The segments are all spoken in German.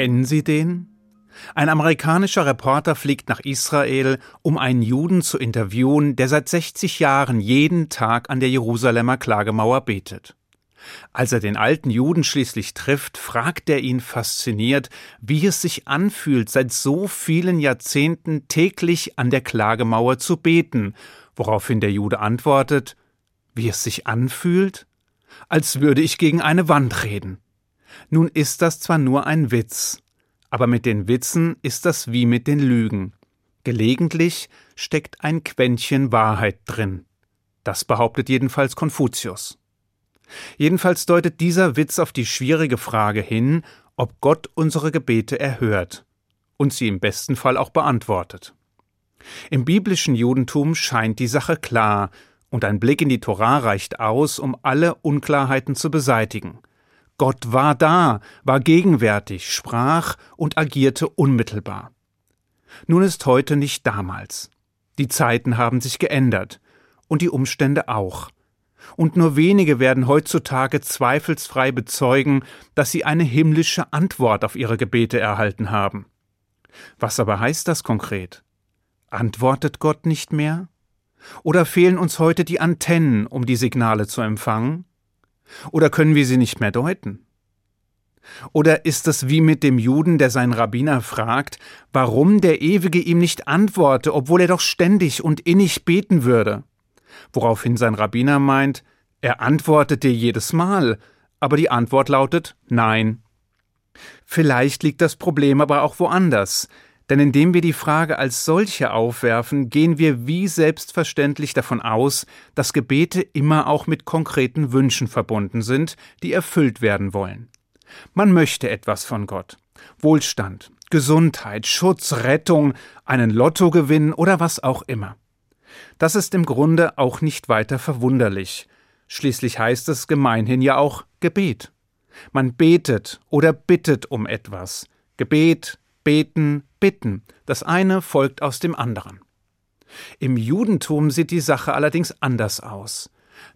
Kennen Sie den? Ein amerikanischer Reporter fliegt nach Israel, um einen Juden zu interviewen, der seit 60 Jahren jeden Tag an der Jerusalemer Klagemauer betet. Als er den alten Juden schließlich trifft, fragt er ihn fasziniert, wie es sich anfühlt, seit so vielen Jahrzehnten täglich an der Klagemauer zu beten, woraufhin der Jude antwortet, wie es sich anfühlt? Als würde ich gegen eine Wand reden. Nun ist das zwar nur ein Witz, aber mit den Witzen ist das wie mit den Lügen. Gelegentlich steckt ein Quäntchen Wahrheit drin. Das behauptet jedenfalls Konfuzius. Jedenfalls deutet dieser Witz auf die schwierige Frage hin, ob Gott unsere Gebete erhört und sie im besten Fall auch beantwortet. Im biblischen Judentum scheint die Sache klar, und ein Blick in die Torah reicht aus, um alle Unklarheiten zu beseitigen. Gott war da, war gegenwärtig, sprach und agierte unmittelbar. Nun ist heute nicht damals. Die Zeiten haben sich geändert und die Umstände auch. Und nur wenige werden heutzutage zweifelsfrei bezeugen, dass sie eine himmlische Antwort auf ihre Gebete erhalten haben. Was aber heißt das konkret? Antwortet Gott nicht mehr? Oder fehlen uns heute die Antennen, um die Signale zu empfangen? Oder können wir sie nicht mehr deuten? Oder ist es wie mit dem Juden, der seinen Rabbiner fragt, warum der Ewige ihm nicht antworte, obwohl er doch ständig und innig beten würde? Woraufhin sein Rabbiner meint, er antwortet dir jedes Mal, aber die Antwort lautet Nein. Vielleicht liegt das Problem aber auch woanders, denn indem wir die Frage als solche aufwerfen, gehen wir wie selbstverständlich davon aus, dass Gebete immer auch mit konkreten Wünschen verbunden sind, die erfüllt werden wollen. Man möchte etwas von Gott. Wohlstand, Gesundheit, Schutz, Rettung, einen Lottogewinn oder was auch immer. Das ist im Grunde auch nicht weiter verwunderlich. Schließlich heißt es gemeinhin ja auch Gebet. Man betet oder bittet um etwas. Gebet, beten, bitten. Das eine folgt aus dem anderen. Im Judentum sieht die Sache allerdings anders aus.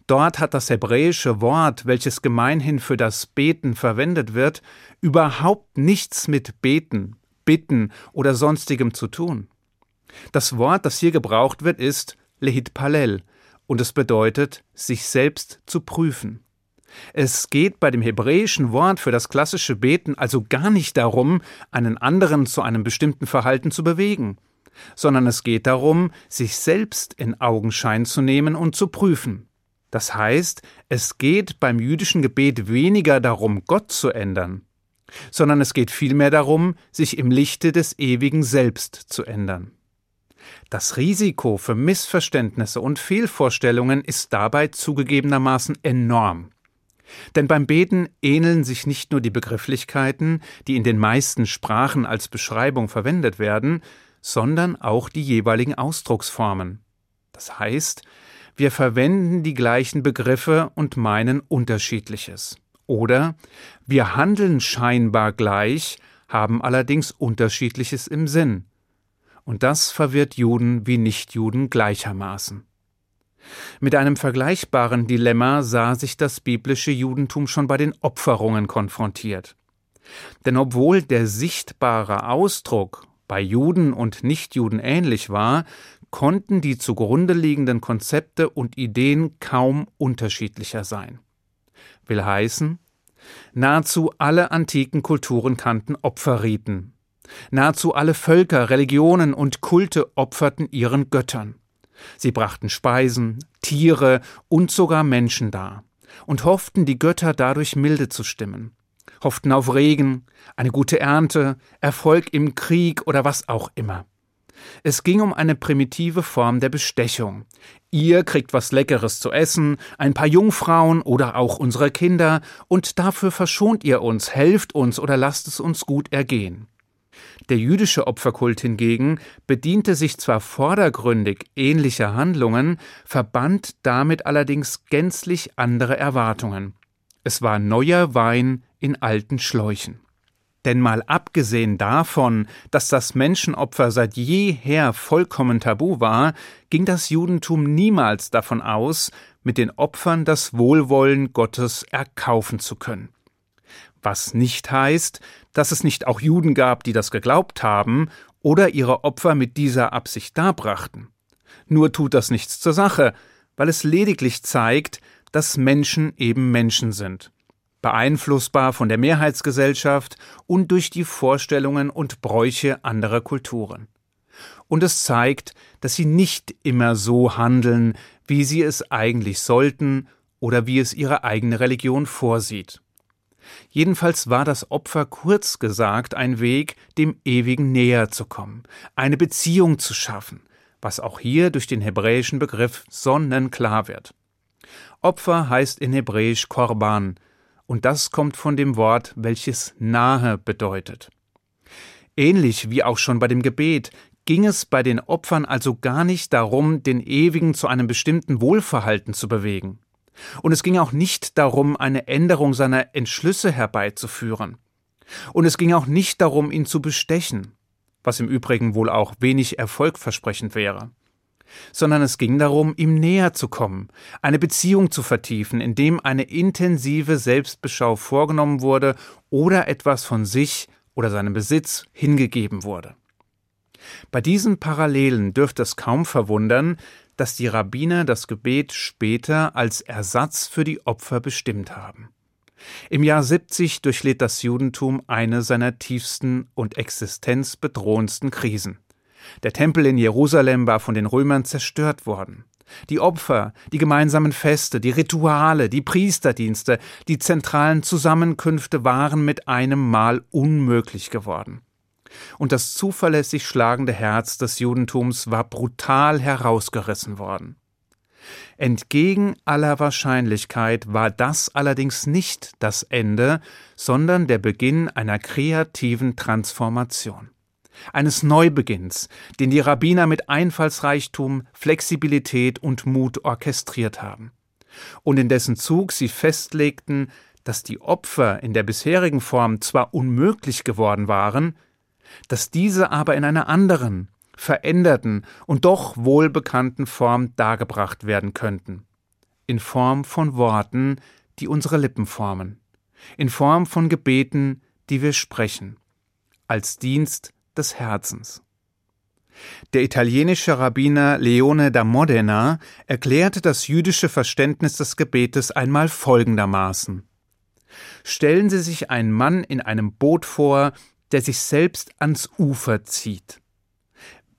Dort hat das hebräische Wort, welches gemeinhin für das Beten verwendet wird, überhaupt nichts mit Beten, Bitten oder sonstigem zu tun. Das Wort, das hier gebraucht wird, ist Lehit Palel, und es bedeutet, sich selbst zu prüfen. Es geht bei dem hebräischen Wort für das klassische Beten also gar nicht darum, einen anderen zu einem bestimmten Verhalten zu bewegen, sondern es geht darum, sich selbst in Augenschein zu nehmen und zu prüfen. Das heißt, es geht beim jüdischen Gebet weniger darum, Gott zu ändern, sondern es geht vielmehr darum, sich im Lichte des ewigen Selbst zu ändern. Das Risiko für Missverständnisse und Fehlvorstellungen ist dabei zugegebenermaßen enorm. Denn beim Beten ähneln sich nicht nur die Begrifflichkeiten, die in den meisten Sprachen als Beschreibung verwendet werden, sondern auch die jeweiligen Ausdrucksformen. Das heißt, wir verwenden die gleichen Begriffe und meinen unterschiedliches. Oder wir handeln scheinbar gleich, haben allerdings unterschiedliches im Sinn. Und das verwirrt Juden wie Nichtjuden gleichermaßen. Mit einem vergleichbaren Dilemma sah sich das biblische Judentum schon bei den Opferungen konfrontiert. Denn obwohl der sichtbare Ausdruck bei Juden und Nichtjuden ähnlich war, konnten die zugrunde liegenden Konzepte und Ideen kaum unterschiedlicher sein. Will heißen, nahezu alle antiken Kulturen kannten Opferriten. Nahezu alle Völker, Religionen und Kulte opferten ihren Göttern. Sie brachten Speisen, Tiere und sogar Menschen dar und hofften, die Götter dadurch milde zu stimmen, hofften auf Regen, eine gute Ernte, Erfolg im Krieg oder was auch immer. Es ging um eine primitive Form der Bestechung. Ihr kriegt was Leckeres zu essen, ein paar Jungfrauen oder auch unsere Kinder, und dafür verschont ihr uns, helft uns oder lasst es uns gut ergehen. Der jüdische Opferkult hingegen bediente sich zwar vordergründig ähnlicher Handlungen, verband damit allerdings gänzlich andere Erwartungen. Es war neuer Wein in alten Schläuchen. Denn mal abgesehen davon, dass das Menschenopfer seit jeher vollkommen tabu war, ging das Judentum niemals davon aus, mit den Opfern das Wohlwollen Gottes erkaufen zu können. Was nicht heißt, dass es nicht auch Juden gab, die das geglaubt haben oder ihre Opfer mit dieser Absicht darbrachten. Nur tut das nichts zur Sache, weil es lediglich zeigt, dass Menschen eben Menschen sind, beeinflussbar von der Mehrheitsgesellschaft und durch die Vorstellungen und Bräuche anderer Kulturen. Und es zeigt, dass sie nicht immer so handeln, wie sie es eigentlich sollten oder wie es ihre eigene Religion vorsieht. Jedenfalls war das Opfer kurz gesagt ein Weg, dem Ewigen näher zu kommen, eine Beziehung zu schaffen, was auch hier durch den hebräischen Begriff sonnenklar wird. Opfer heißt in Hebräisch Korban, und das kommt von dem Wort, welches nahe bedeutet. Ähnlich wie auch schon bei dem Gebet ging es bei den Opfern also gar nicht darum, den Ewigen zu einem bestimmten Wohlverhalten zu bewegen. Und es ging auch nicht darum, eine Änderung seiner Entschlüsse herbeizuführen. Und es ging auch nicht darum, ihn zu bestechen, was im Übrigen wohl auch wenig erfolgversprechend wäre, sondern es ging darum, ihm näher zu kommen, eine Beziehung zu vertiefen, indem eine intensive Selbstbeschau vorgenommen wurde oder etwas von sich oder seinem Besitz hingegeben wurde. Bei diesen Parallelen dürfte es kaum verwundern, dass die Rabbiner das Gebet später als Ersatz für die Opfer bestimmt haben. Im Jahr 70 durchlebt das Judentum eine seiner tiefsten und existenzbedrohendsten Krisen. Der Tempel in Jerusalem war von den Römern zerstört worden. Die Opfer, die gemeinsamen Feste, die Rituale, die Priesterdienste, die zentralen Zusammenkünfte waren mit einem Mal unmöglich geworden und das zuverlässig schlagende Herz des Judentums war brutal herausgerissen worden. Entgegen aller Wahrscheinlichkeit war das allerdings nicht das Ende, sondern der Beginn einer kreativen Transformation. Eines Neubeginns, den die Rabbiner mit Einfallsreichtum, Flexibilität und Mut orchestriert haben. Und in dessen Zug sie festlegten, dass die Opfer in der bisherigen Form zwar unmöglich geworden waren, dass diese aber in einer anderen, veränderten und doch wohlbekannten Form dargebracht werden könnten. In Form von Worten, die unsere Lippen formen. In Form von Gebeten, die wir sprechen. Als Dienst des Herzens. Der italienische Rabbiner Leone da Modena erklärte das jüdische Verständnis des Gebetes einmal folgendermaßen Stellen Sie sich einen Mann in einem Boot vor, der sich selbst ans Ufer zieht.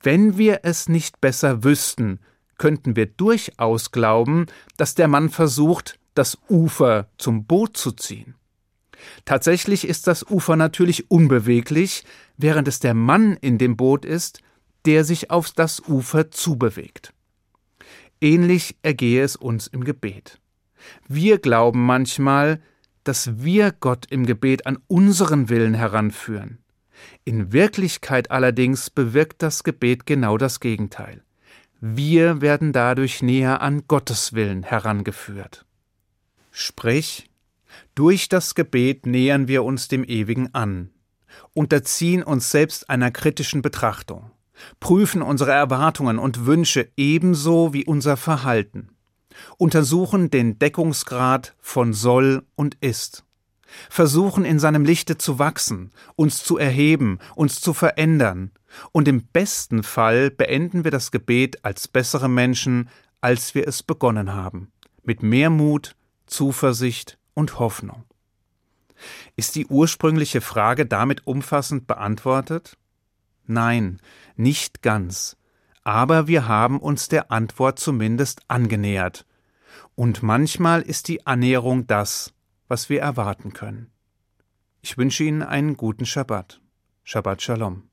Wenn wir es nicht besser wüssten, könnten wir durchaus glauben, dass der Mann versucht, das Ufer zum Boot zu ziehen. Tatsächlich ist das Ufer natürlich unbeweglich, während es der Mann in dem Boot ist, der sich auf das Ufer zubewegt. Ähnlich ergehe es uns im Gebet. Wir glauben manchmal, dass wir Gott im Gebet an unseren Willen heranführen. In Wirklichkeit allerdings bewirkt das Gebet genau das Gegenteil. Wir werden dadurch näher an Gottes Willen herangeführt. Sprich, durch das Gebet nähern wir uns dem Ewigen an, unterziehen uns selbst einer kritischen Betrachtung, prüfen unsere Erwartungen und Wünsche ebenso wie unser Verhalten, untersuchen den Deckungsgrad von soll und ist versuchen in seinem Lichte zu wachsen, uns zu erheben, uns zu verändern, und im besten Fall beenden wir das Gebet als bessere Menschen, als wir es begonnen haben, mit mehr Mut, Zuversicht und Hoffnung. Ist die ursprüngliche Frage damit umfassend beantwortet? Nein, nicht ganz, aber wir haben uns der Antwort zumindest angenähert, und manchmal ist die Annäherung das, was wir erwarten können. Ich wünsche Ihnen einen guten Schabbat. Shabbat Shalom.